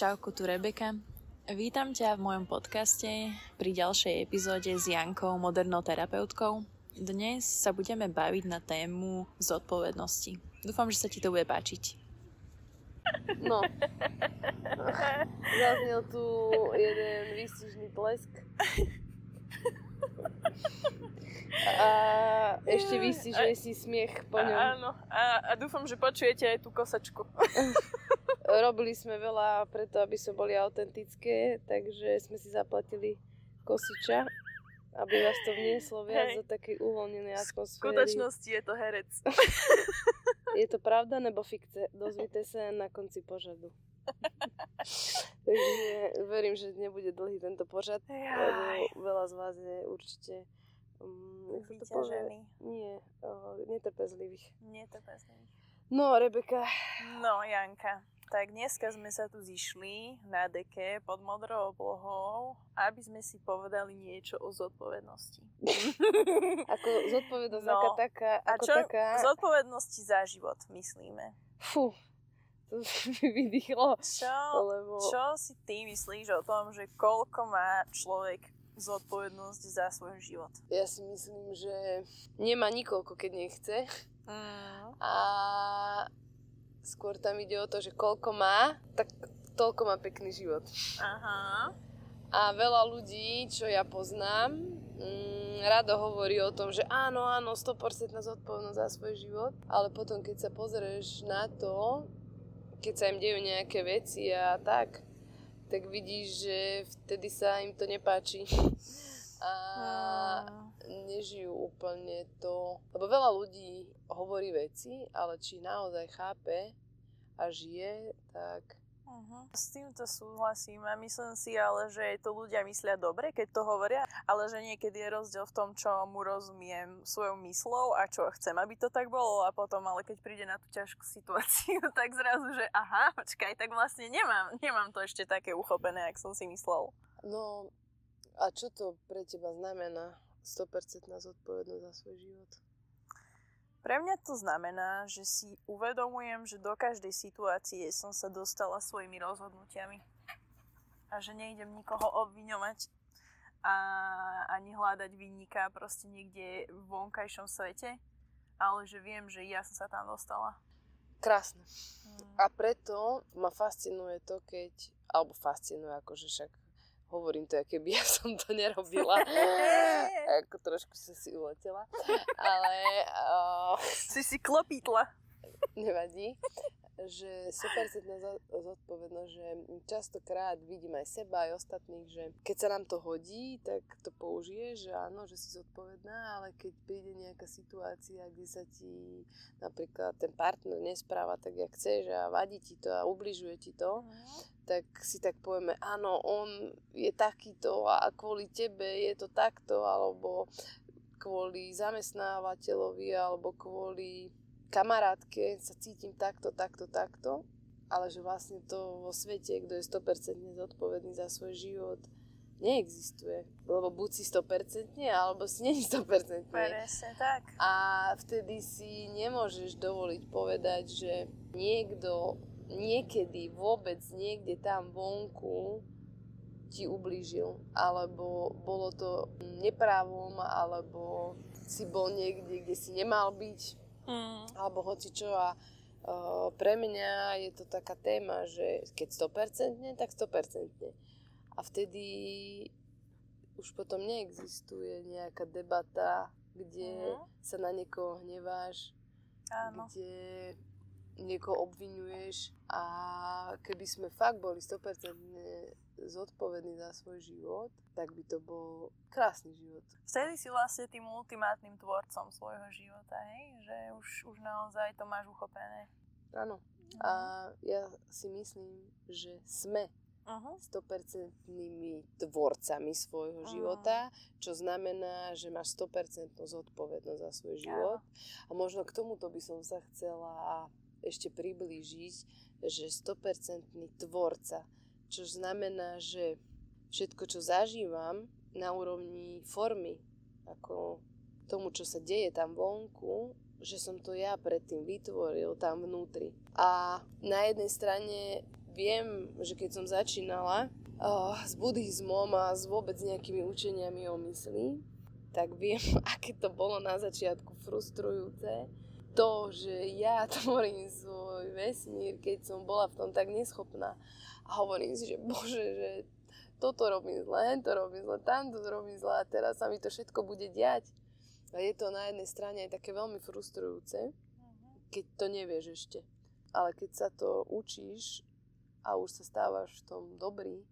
Čauko, tu Rebeka. Vítam ťa v mojom podcaste pri ďalšej epizóde s Jankou, modernou terapeutkou. Dnes sa budeme baviť na tému zodpovednosti. Dúfam, že sa ti to bude páčiť. No. Zaznel tu jeden výstižný plesk. A ešte výstižnejší smiech po ňom. Áno, a, a dúfam, že počujete aj tú kosačku. Robili sme veľa preto, aby sme boli autentické, takže sme si zaplatili kosiča, aby vás to vnieslo viac Hej. do takej uvoľnenej V atmosféry. skutočnosti je to herec. Je to pravda nebo fikce? Dozvíte sa na konci pořadu. Takže verím, že nebude dlhý tento pořad, lebo veľa z vás je určite um, to povie? Nie, uh, netrpezlivých. Netrpezlivý. No, Rebeka, No, Janka, tak dneska sme sa tu zišli na deke pod modrou oblohou, aby sme si povedali niečo o zodpovednosti. ako zodpovednosť No. aká taká, A ako čo taká, zodpovednosti za život, myslíme? fú, to mi vydýchlo, Čo, lebo čo si ty myslíš o tom, že koľko má človek zodpovednosť za svoj život? ja si myslím, že nemá nikoľko, keď nechce Mm. a skôr tam ide o to, že koľko má, tak toľko má pekný život. Aha. A veľa ľudí, čo ja poznám, mm, rado hovorí o tom, že áno, áno, 100% zodpovednosť za svoj život, ale potom, keď sa pozrieš na to, keď sa im dejú nejaké veci a tak, tak vidíš, že vtedy sa im to nepáči. A. nežijú úplne to... Lebo veľa ľudí hovorí veci, ale či naozaj chápe a žije, tak Uh-huh. S týmto súhlasím a myslím si ale, že to ľudia myslia dobre, keď to hovoria, ale že niekedy je rozdiel v tom, čo mu rozumiem svojou myslou a čo chcem, aby to tak bolo a potom, ale keď príde na tú ťažkú situáciu, tak zrazu, že aha, počkaj, tak vlastne nemám, nemám to ešte také uchopené, ak som si myslel. No a čo to pre teba znamená 100% zodpovednosť za svoj život? Pre mňa to znamená, že si uvedomujem, že do každej situácie som sa dostala svojimi rozhodnutiami. A že nejdem nikoho obviňovať a ani hľadať vinníka proste niekde v vonkajšom svete, ale že viem, že ja som sa tam dostala. Krásne. Mm. A preto ma fascinuje to, keď... Alebo fascinuje, akože však hovorím to, aké by ja som to nerobila. Ako trošku som si uletela. Ale uh, Si si klopítla. nevadí, že 100% zo- zodpovednosť, že častokrát vidím aj seba, aj ostatných, že keď sa nám to hodí, tak to použiješ, že áno, že si zodpovedná, ale keď príde nejaká situácia, kde sa ti napríklad ten partner nespráva tak, jak chceš a vadí ti to a ubližuje ti to, tak si tak povieme, áno, on je takýto a kvôli tebe je to takto, alebo kvôli zamestnávateľovi, alebo kvôli kamarátke sa cítim takto, takto, takto, ale že vlastne to vo svete, kto je 100% zodpovedný za svoj život, neexistuje. Lebo buď si 100% alebo si není 100%. Presne tak. A vtedy si nemôžeš dovoliť povedať, že niekto niekedy vôbec niekde tam vonku ti ublížil, alebo bolo to neprávom, alebo si bol niekde, kde si nemal byť, Mm. alebo hoci čo a uh, pre mňa je to taká téma, že keď 100%, tak 100%. A vtedy už potom neexistuje nejaká debata, kde Mhm. sa na niekoho hneváš, Áno. kde niekoho obvinuješ a keby sme fakt boli 100% zodpovední za svoj život, tak by to bol krásny život. Vtedy si vlastne tým ultimátnym tvorcom svojho života, hej? Že už, už naozaj to máš uchopené. Áno. A ja si myslím, že sme Uh-huh. 100% tvorcami svojho Mhm. života, čo znamená, že máš 100% zodpovednosť za svoj život. A možno k tomuto by som sa chcela ešte priblížiť, že 100% tvorca, čo znamená, že všetko, čo zažívam na úrovni formy, ako tomu, čo sa deje tam vonku, že som to ja predtým vytvoril tam vnútri. A na jednej strane viem, že keď som začínala uh, s buddhizmom a s vôbec nejakými učeniami o mysli, tak viem, aké to bolo na začiatku frustrujúce. To, že ja tvorím svoj vesmír, keď som bola v tom tak neschopná. A hovorím si, že bože, že toto robím zle, to robím zle, tamto robím zle a teraz sa mi to všetko bude diať. A je to na jednej strane aj také veľmi frustrujúce, keď to nevieš ešte. Ale keď sa to učíš a už sa stávaš v tom dobrý,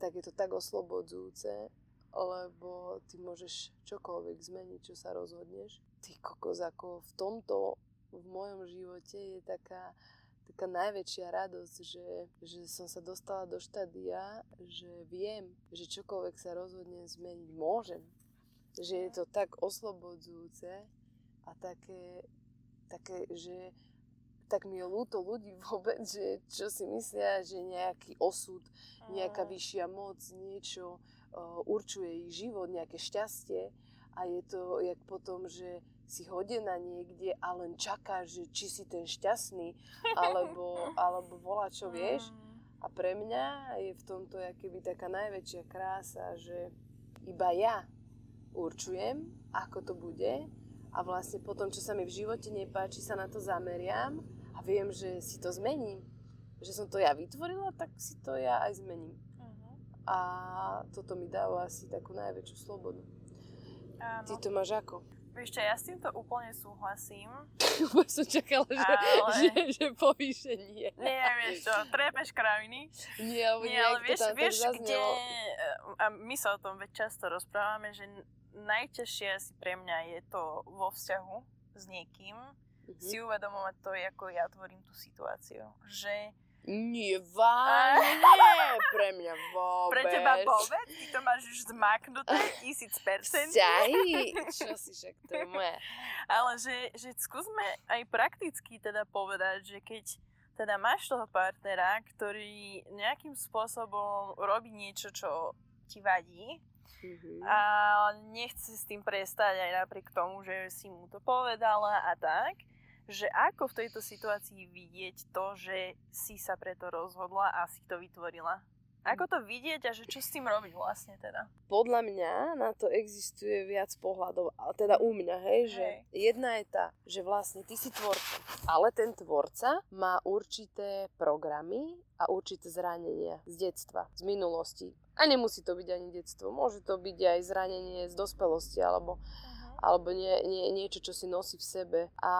tak je to tak oslobodzujúce, lebo ty môžeš čokoľvek zmeniť, čo sa rozhodneš. Ty kokos, ako v tomto, v mojom živote je taká, taká najväčšia radosť, že, že som sa dostala do štádia, že viem, že čokoľvek sa rozhodne zmeniť môžem. Že je to tak oslobodzujúce a také, také že tak mi je ľúto ľudí vôbec, že čo si myslia, že nejaký osud, nejaká vyššia moc, niečo uh, určuje ich život, nejaké šťastie a je to jak potom, že si hodená niekde a len čaká, že či si ten šťastný, alebo, alebo volá čo vieš. A pre mňa je v tomto keby taká najväčšia krása, že iba ja určujem, ako to bude a vlastne potom, čo sa mi v živote nepáči, sa na to zameriam a viem, že si to zmením. Že som to ja vytvorila, tak si to ja aj zmením. Uh-huh. A toto mi dáva asi takú najväčšiu slobodu. Áno. Ty to máš ako? Vieš čo, ja s týmto úplne súhlasím. Úplne som čakala, že, ale... že, že povíš, že nie. Nie, vieš čo, trepeš kraviny. Nie, nie, ale vieš, vieš kde... A my sa o tom veď často rozprávame, že najťažšie asi pre mňa je to vo vzťahu s niekým, mm-hmm. si uvedomovať to, ako ja tvorím tú situáciu. Že nie, vážne, pre mňa vôbec. Pre teba vôbec? Ty to máš už zmaknuté tisíc percent. Vzťahy? Čo si však, to je moje. Ale že, že skúsme aj prakticky teda povedať, že keď teda máš toho partnera, ktorý nejakým spôsobom robí niečo, čo ti vadí, Mm-hmm. A nechce s tým prestať aj napriek tomu, že si mu to povedala a tak že ako v tejto situácii vidieť to, že si sa preto rozhodla a si to vytvorila? Ako to vidieť a že čo s tým robiť vlastne teda? Podľa mňa na to existuje viac pohľadov, teda u mňa, hej, že hej. jedna je tá, že vlastne ty si tvorca, ale ten tvorca má určité programy a určité zranenia z detstva, z minulosti. A nemusí to byť ani detstvo, môže to byť aj zranenie z dospelosti alebo alebo nie, nie, niečo, čo si nosí v sebe. A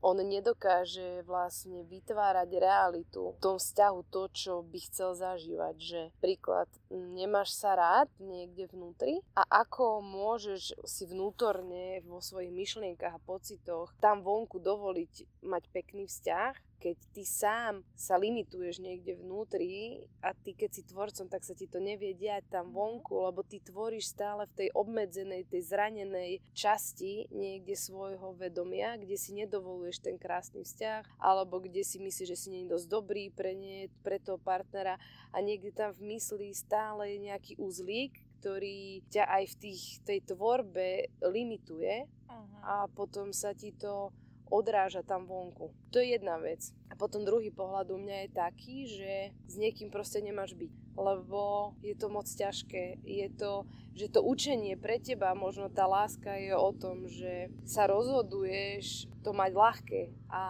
on nedokáže vlastne vytvárať realitu v tom vzťahu to, čo by chcel zažívať, že príklad, nemáš sa rád niekde vnútri? A ako môžeš si vnútorne vo svojich myšlienkach a pocitoch tam vonku dovoliť mať pekný vzťah, keď ty sám sa limituješ niekde vnútri a ty keď si tvorcom, tak sa ti to nevie diať tam mhm. vonku, lebo ty tvoríš stále v tej obmedzenej, tej zranenej časti niekde svojho vedomia, kde si nedovoluješ ten krásny vzťah, alebo kde si myslíš, že si nie je dosť dobrý pre, nie, pre toho partnera a niekde tam v mysli stále je nejaký uzlík, ktorý ťa aj v tých, tej tvorbe limituje uh-huh. a potom sa ti to odráža tam vonku. To je jedna vec. A potom druhý pohľad u mňa je taký, že s niekým proste nemáš byť. Lebo je to moc ťažké. Je to, že to učenie pre teba, možno tá láska je o tom, že sa rozhoduješ to mať ľahké a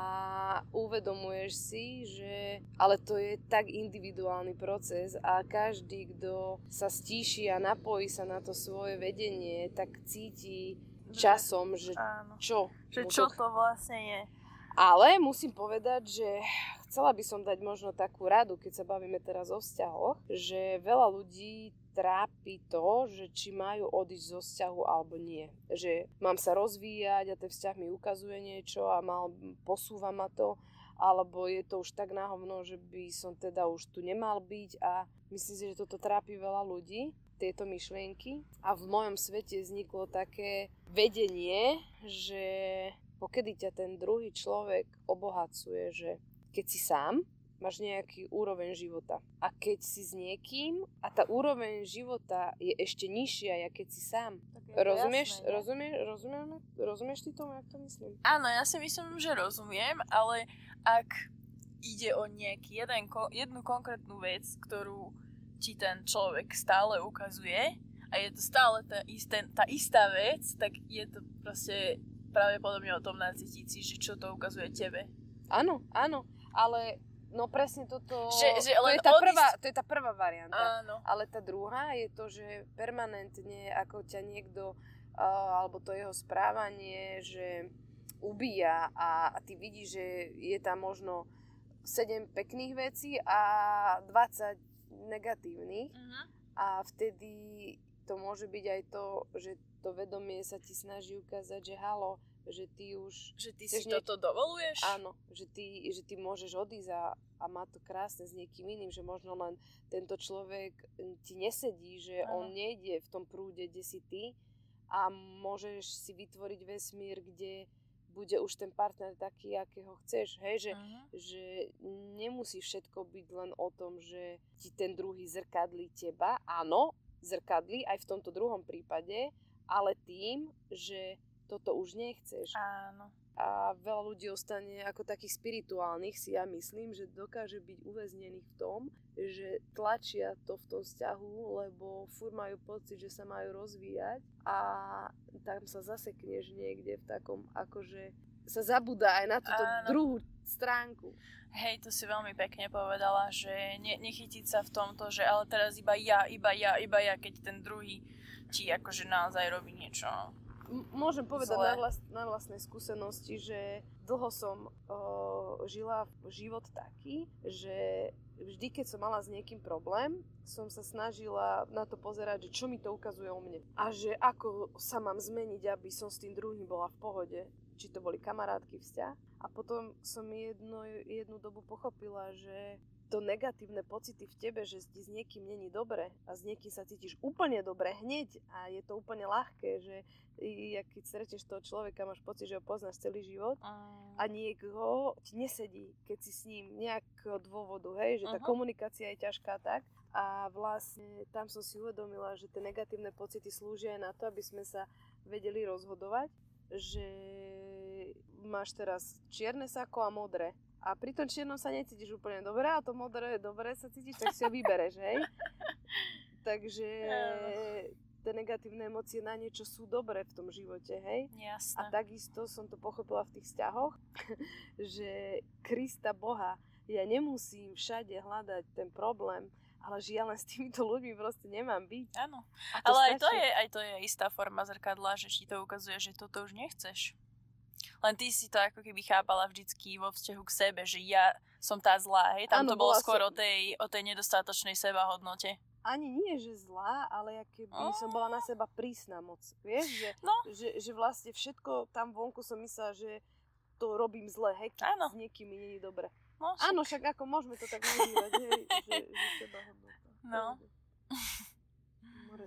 uvedomuješ si, že ale to je tak individuálny proces a každý, kto sa stíši a napojí sa na to svoje vedenie, tak cíti časom, že Áno. čo. Že čo to vlastne je. Ale musím povedať, že chcela by som dať možno takú radu, keď sa bavíme teraz o vzťahoch, že veľa ľudí trápi to, že či majú odísť zo vzťahu alebo nie. Že mám sa rozvíjať a ten vzťah mi ukazuje niečo a mal, posúva ma to, alebo je to už tak náhovno, že by som teda už tu nemal byť a myslím si, že toto trápi veľa ľudí tieto myšlienky a v mojom svete vzniklo také vedenie, že pokedy ťa ten druhý človek obohacuje, že keď si sám, máš nejaký úroveň života. A keď si s niekým a tá úroveň života je ešte nižšia, ja keď si sám. Rozumieš, jasné, rozumieš, rozumieš, rozumieš ty tomu, jak to myslím? Áno, ja si myslím, že rozumiem, ale ak ide o nejaký jeden, jednu konkrétnu vec, ktorú ti ten človek stále ukazuje a je to stále tá, isté, tá istá vec, tak je to proste pravdepodobne o tom nacítiť si, že čo to ukazuje tebe. Áno, áno, ale no presne toto, Že- že to, je tá odísť- prvá, to je tá prvá varianta. Áno. Ale tá druhá je to, že permanentne ako ťa niekto, uh, alebo to jeho správanie, že ubíja a, a ty vidíš, že je tam možno 7 pekných vecí a 20 negatívnych Mhm. a vtedy to môže byť aj to, že to vedomie sa ti snaží ukázať, že halo, že ty už Že ty si toto dovoluješ? Áno, že ty, že ty môžeš odísť a, a má to krásne s niekým iným, že možno len tento človek ti nesedí, že Áno. on nejde v tom prúde, kde si ty a môžeš si vytvoriť vesmír, kde bude už ten partner taký, akého chceš, hej, že, že nemusí všetko byť len o tom, že ti ten druhý zrkadlí teba, áno, zrkadlí aj v tomto druhom prípade, ale tým, že toto už nechceš. Áno. A veľa ľudí ostane ako takých spirituálnych, si ja myslím, že dokáže byť uväznených v tom, že tlačia to v tom vzťahu, lebo fur majú pocit, že sa majú rozvíjať a tam sa zasekneš niekde v takom, akože sa zabúda aj na túto Áno. druhú stránku. Hej, to si veľmi pekne povedala, že ne, nechytiť sa v tomto, že ale teraz iba ja, iba ja, iba ja, keď ten druhý ti akože naozaj robí niečo. Môžem povedať na, vlast, na vlastnej skúsenosti, že dlho som o, žila život taký, že vždy, keď som mala s niekým problém, som sa snažila na to pozerať, že čo mi to ukazuje o mne. A že ako sa mám zmeniť, aby som s tým druhým bola v pohode. Či to boli kamarátky, vzťah. A potom som jedno, jednu dobu pochopila, že to negatívne pocity v tebe, že ti s niekým není dobre a s niekým sa cítiš úplne dobre hneď a je to úplne ľahké, že keď stretneš toho človeka, máš pocit, že ho poznáš celý život Mm. a niekto ti nesedí, keď si s ním nejakého dôvodu, hej, že tá Mhm. komunikácia je ťažká tak a vlastne tam som si uvedomila, že tie negatívne pocity slúžia aj na to, aby sme sa vedeli rozhodovať, že máš teraz čierne sako a modré. A pri tom čiernom sa necítiš úplne dobre a to modré dobre sa cítiš, tak si ho vybereš, hej? Takže tie negatívne emócie na niečo sú dobré v tom živote, hej? Jasné. A takisto som to pochopila v tých vzťahoch, že Krista Boha, ja nemusím všade hľadať ten problém, ale že ja len s týmito ľuďmi proste nemám byť. Áno. Ale aj to, stačí. je, aj to je istá forma zrkadla, že ti to ukazuje, že toto už nechceš. Len ty si to ako keby chápala vždycky vo vzťahu k sebe, že ja som tá zlá, hej? Tam Áno, to bolo skôr som- o tej, o tej nedostatočnej sebahodnote. Ani nie, že zlá, ale ja keby som bola na seba prísna moc. Vieš, že, No. že, že vlastne všetko tam vonku som myslela, že to robím zle, hej, Áno. s niekým mi nie je dobre. No, Áno, však ako môžeme to tak nazývať, hej, že, že seba hodnota. No. More,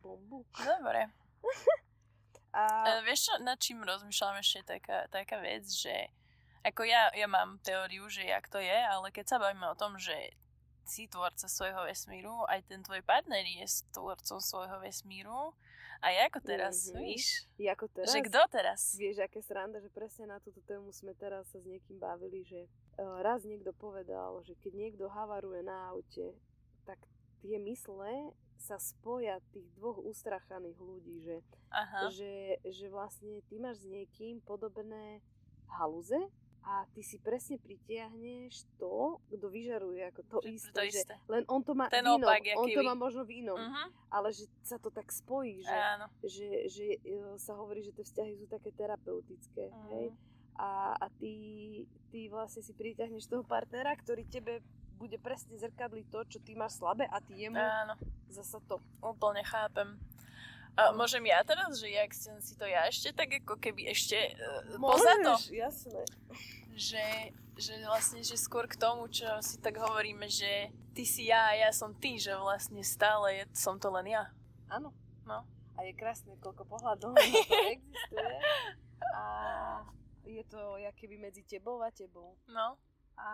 bombu? Dobre. A, A vieš čo, nad čím rozmýšľam ešte taká, taká vec, že ako ja, ja mám teóriu, že jak to je, ale keď sa bavíme o tom, že si tvorca svojho vesmíru, aj ten tvoj partner je tvorcom svojho vesmíru, a ako teraz, Mhm. víš? je ako teraz, Že kto teraz? vieš, aké sranda, že presne na túto tému sme teraz sa s niekým bavili, že uh, raz niekto povedal, že keď niekto havaruje na aute, tak tie mysle sa spoja tých dvoch ustrachaných ľudí, že, Aha. že, že vlastne ty máš s niekým podobné haluze a ty si presne pritiahneš to, kto vyžaruje ako to Že isté, to že isté. len on to má Ten inom, opak, on to jakýby. má možno v inom, Mhm. ale že sa to tak spojí, že, Áno. že, že e, sa hovorí, že tie vzťahy sú také terapeutické, Mhm. hej? A, a ty, ty vlastne si pritiahneš toho partnera, ktorý tebe bude presne zrkadliť to, čo ty máš slabé a ty jemu Áno. zasa to. Úplne chápem. A môžem ja teraz, že jak som si to ja ešte tak ako keby ešte uh, Môžeš, jasné. že, že vlastne, že skôr k tomu, čo si tak hovoríme, že ty si ja a ja som ty, že vlastne stále je, som to len ja. Áno. No. A je krásne, koľko pohľadov na to existuje. A je to keby medzi tebou a tebou. No. A,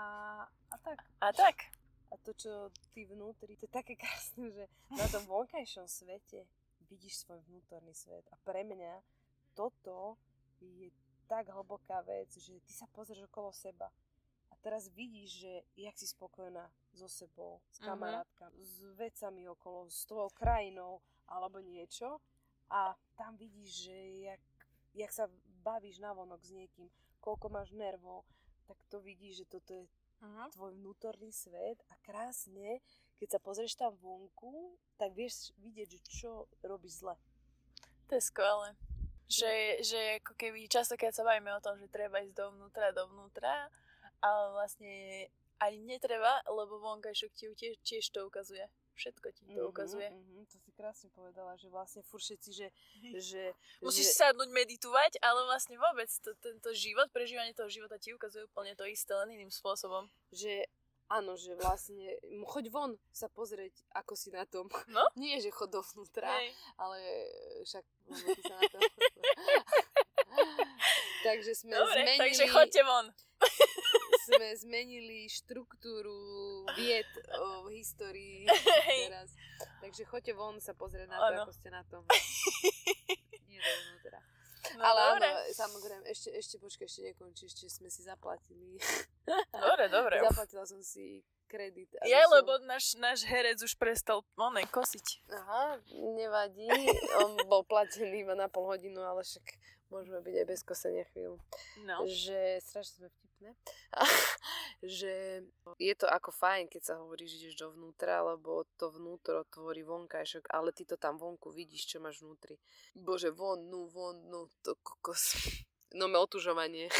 a tak. A tak. A to, čo ty vnútri, to je také krásne, že na tom vonkajšom svete vidíš svoj vnútorný svet. A pre mňa toto je tak hlboká vec, že ty sa pozrieš okolo seba a teraz vidíš, že jak si spokojná so sebou, s Mhm. kamarátkami, s vecami okolo, s tvojou krajinou alebo niečo a tam vidíš, že jak, jak sa bavíš navonok s niekým, koľko máš nervov, tak to vidíš, že toto je Mhm. tvoj vnútorný svet a krásne, keď sa pozrieš tam vonku, tak vieš vidieť, že čo robíš zle. To je skvelé. Že, že ako keby častokrát sa bavíme o tom, že treba ísť dovnútra, dovnútra, ale vlastne ani netreba, lebo vonkajšok ti tiež, tiež to ukazuje. Všetko ti to ukazuje. Mhm, to si krásne povedala, že vlastne furt všetci, že... že Musíš že, sadnúť meditovať, ale vlastne vôbec to, tento život, prežívanie toho života ti ukazuje úplne to isté, len iným spôsobom. že áno, že vlastne choď von sa pozrieť, ako si na tom. No. Nie, že chod dovnútra, Hej. ale však sa na tom... takže sme Dobre, zmenili... takže choďte von. Sme zmenili štruktúru vied o histórii teraz. Takže choďte von sa pozrieť na to, Áno. ako ste na tom. Nie dovnútra. No Ale dobre. áno, samozrejme, ešte, ešte počkaj, ešte nekončí, ešte sme si zaplatili. Dobre, dobre. Zaplatila som si kredit. Je, som- lebo náš, náš herec už prestal oné, kosiť. Aha, nevadí. On bol platený iba na pol hodinu, ale však môžeme byť aj bez kosenia chvíľu. No. Že strašne sme vtipné. že je to ako fajn, keď sa hovorí, že ideš dovnútra, lebo to vnútro tvorí vonkajšok, ale ty to tam vonku vidíš, čo máš vnútri. Bože, von, no, von, no, to kokos. No, me otužovanie.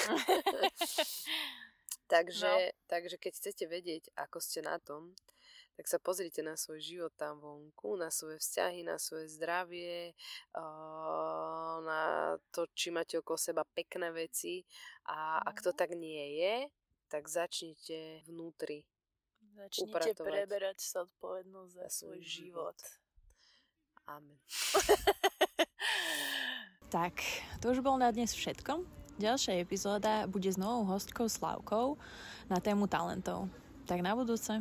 takže, No. takže keď chcete vedieť, ako ste na tom, tak sa pozrite na svoj život tam vonku, na svoje vzťahy, na svoje zdravie, na to, či máte okolo seba pekné veci a ak to Mhm. tak nie je, tak začnite vnútri. Začnite upratovať preberať zodpovednosť za za svoj život. Amen. Tak, to už bolo na dnes všetko. Ďalšia epizóda bude s novou hostkou Slavkou na tému talentov. Tak na budúce.